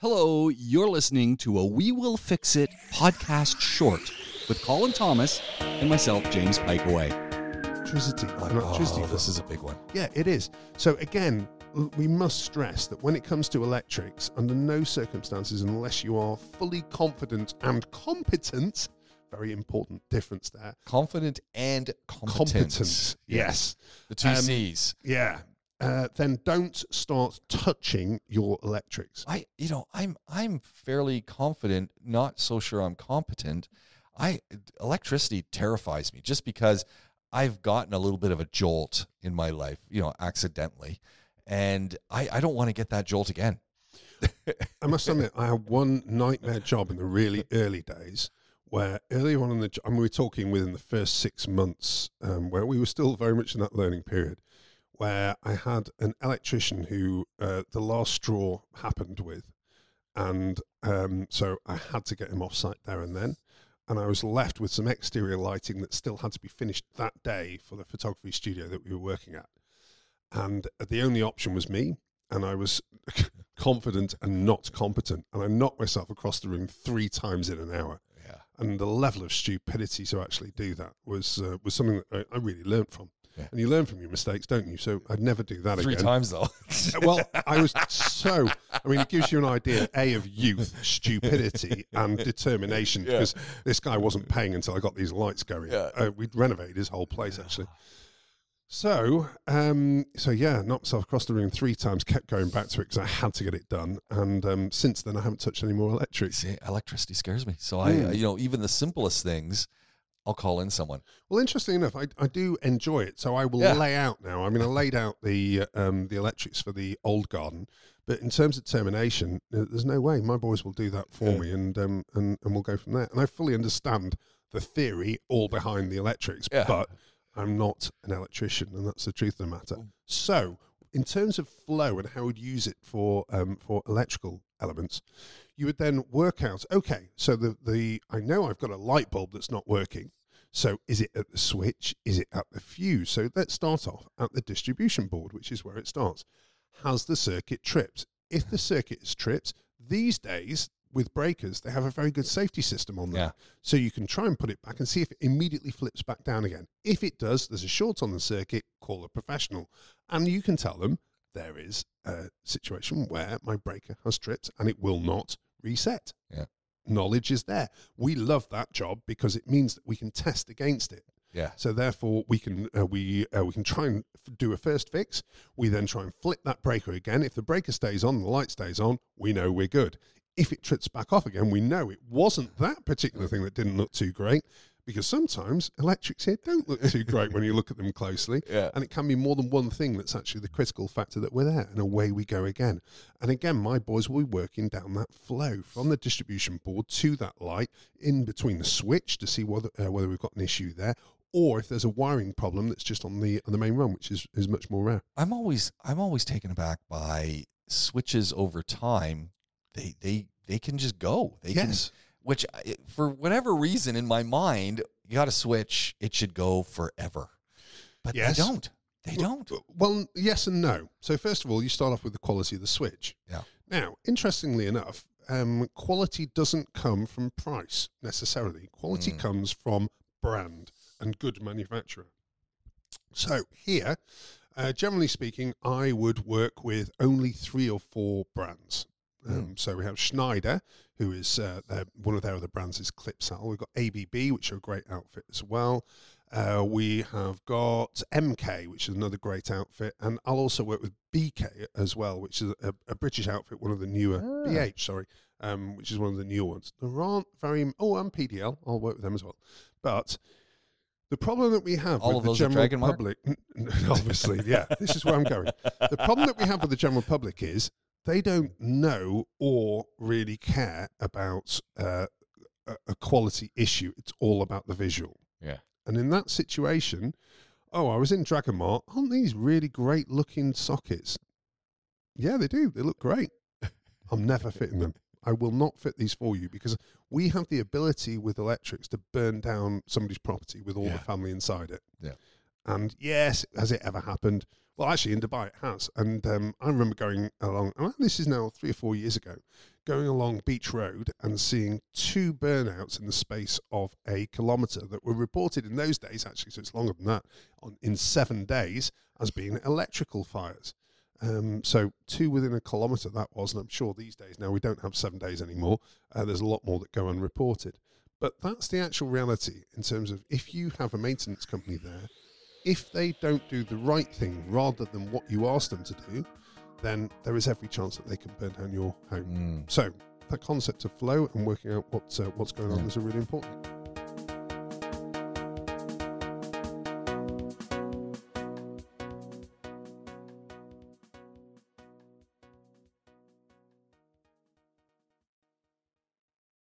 Hello, you're listening to a We Will Fix It podcast short with Colin Thomas and myself, James Pikeway. Electricity, electricity. Oh, this is a big one. Yeah, it is. So again, l- we must stress that when it comes to electrics, under no circumstances, unless you are fully confident and competent, very important difference there. Confident and competent. Competence, yes, The two Um, C's. yeah. Uh, then don't start touching your electrics. I, you know, I'm I'm fairly confident, not so sure I'm competent. I electricity terrifies me just because I've gotten a little bit of a jolt in my life, you know, accidentally, and I, I don't want to get that jolt again. I must admit, I had one nightmare job in the really early days where earlier on in the job, and we were talking within the first six months, um, where we were still very much in that learning period, where I had an electrician who uh, the last straw happened with. And um, so I had to get him off site there and then. And I was left with some exterior lighting that still had to be finished that day for the photography studio that we were working at. And the only option was me. And I was confident and not competent. And I knocked myself across the room three times in an hour. Yeah. And the level of stupidity to actually do that was uh, was something that I, I really learned from. Yeah. And you learn from your mistakes, don't you? So I'd never do that Three again. times though. well, I was so. I mean, it gives you an idea, a of youth, stupidity, and determination. Yeah. Because this guy wasn't paying until I got these lights going. Yeah. Uh, we'd renovated his whole place actually. So, um, so yeah, knocked myself across the room three times. Kept going back to it because I had to get it done. And um, since then, I haven't touched any more electrics. See, electricity scares me. So I, Hmm. uh, you know, even the simplest things, I'll call in someone. Well, interesting enough, I, I do enjoy it. So I will Yeah. lay out now. I mean, I laid out the um, the electrics for the old garden, but in terms of termination, uh, there's no way my boys will do that for Yeah. me, and um and and we'll go from there. And I fully understand the theory all behind the electrics, Yeah. but I'm not an electrician, and that's the truth of the matter. So, in terms of flow and how we'd use it for um, for electrical elements, you would then work out. Okay, so the the I know I've got a light bulb that's not working. So, is it at the switch? Is it at the fuse? So, let's start off at the distribution board, which is where it starts. Has the circuit tripped? If the circuit is tripped, these days with breakers, they have a very good safety system on there. Yeah. So you can try and put it back and see if it immediately flips back down again. If it does, there's a short on the circuit, call a professional. And you can tell them there is a situation where my breaker has tripped and it will not reset. Yeah. Knowledge is there. We love that job because it means that we can test against it. Yeah. So therefore, we can uh, we uh, we can try and f- do a first fix. We then try and flip that breaker again. If the breaker stays on, the light stays on. We know we're good. If it trips back off again, we know it wasn't that particular thing that didn't look too great. Because sometimes electrics here don't look too great when you look at them closely, Yeah. and it can be more than one thing that's actually the critical factor that we're there, and away we go again. And again, my boys will be working down that flow from the distribution board to that light in between the switch to see whether uh, whether we've got an issue there, or if there's a wiring problem that's just on the on the main run, which is is much more rare. I'm always I'm always taken aback by switches over time. They they they can just go. They can yes, which for whatever reason in my mind, you got to switch. It should go forever, but Yes. they don't. They don't. Well, yes and no. So first of all, you start off with the quality of the switch. Yeah. Now, interestingly enough, um, quality doesn't come from price necessarily. Quality Mm. comes from brand and good manufacturer. So here, uh, generally speaking, I would work with only three or four brands. Um, So we have Schneider, who is uh, their, one of their other brands is Clipsal. We've got ABB, which are a great outfit as well. Uh, we have got MK, which is another great outfit, and I'll also work with BK as well, which is a, a British outfit, one of the newer Ah. BH, sorry, um, which is one of the newer ones. There aren't very oh, and PDL. I'll work with them as well, but. The problem that we have All with the general public, obviously, yeah, this is where I'm going. The problem that we have with the general public is they don't know or really care about uh, a, a quality issue. It's all about the visual. Yeah. And in that situation, oh, I was in Dragon Mart. Aren't these really great looking sockets? Yeah, they do. They look great. I'm never fitting them. I will not fit these for you because we have the ability with electrics to burn down somebody's property with all Yeah. the family inside it. Yeah. And yes, has it ever happened? Well, actually, in Dubai it has. And um, I remember going along, and this is now three or four years ago, going along Beach Road and seeing two burnouts in the space of a kilometre that were reported in those days, actually, so it's longer than that, on, in seven days as being electrical fires. Um, so two within a kilometre that was, and I'm sure these days now we don't have seven days anymore. Uh, there's a lot more that go unreported. But that's the actual reality in terms of if you have a maintenance company there, if they don't do the right thing rather than what you ask them to do, then there is every chance that they can burn down your home. Mm. So that concept of flow and working out what uh, what's going on Yeah. is a really important.